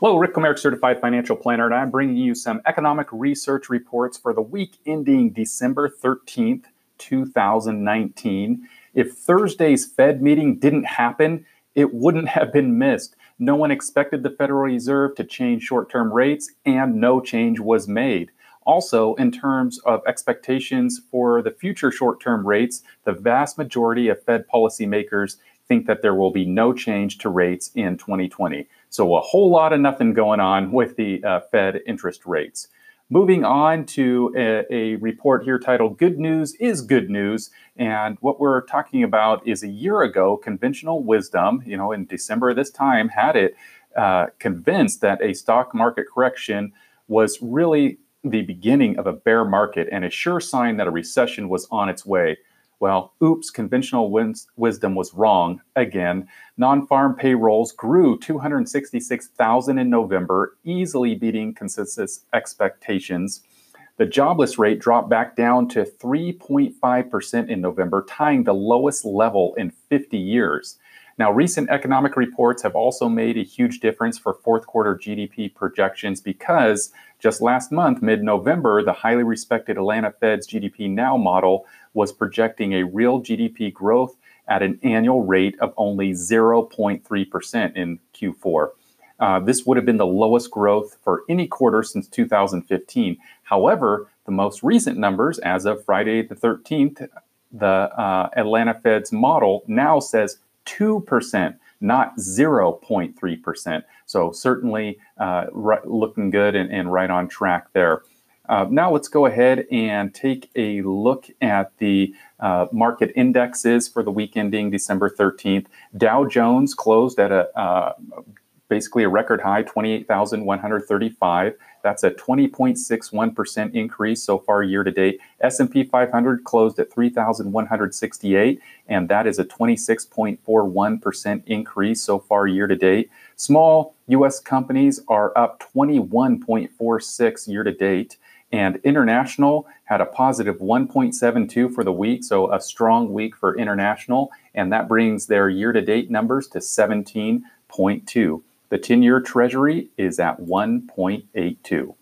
Hello, Rick Comerick, Certified Financial Planner, and I'm bringing you some economic research reports for the week ending December 13th, 2019. If Thursday's Fed meeting didn't happen, it wouldn't have been missed. No one expected the Federal Reserve to change short term rates, and no change was made. Also, in terms of expectations for the future short term rates, the vast majority of Fed policymakers think that there will be no change to rates in 2020. So, a whole lot of nothing going on with the uh, Fed interest rates. Moving on to a, a, report here titled Good News is Good News. And what we're talking about is a year ago, conventional wisdom, you know, in December this time, had it uh, convinced that a stock market correction was really the beginning of a bear market and a sure sign that a recession was on its way. Well, oops, conventional wins- wisdom was wrong again. Non farm payrolls grew 266,000 in November, easily beating consensus expectations. The jobless rate dropped back down to 3.5% in November, tying the lowest level in 50 years. Now, recent economic reports have also made a huge difference for fourth quarter GDP projections because just last month, mid November, the highly respected Atlanta Fed's GDP Now model was projecting a real GDP growth at an annual rate of only 0.3% in Q4. Uh, this would have been the lowest growth for any quarter since 2015. However, the most recent numbers, as of Friday the 13th, the uh, Atlanta Fed's model now says 2%, not 0.3%. So, certainly uh, right, looking good and, and, right on track there. Uh, now, let's go ahead and take a look at the uh, market indexes for the week ending December 13th. Dow Jones closed at a uh, basically a record high 28,135. That's a 20.61% increase so far year to date. S&P 500 closed at 3,168 and that is a 26.41% increase so far year to date. Small US companies are up 21.46 year to date and international had a positive 1.72 for the week, so a strong week for international and that brings their year to date numbers to 17.2. The 10 year treasury is at 1.82.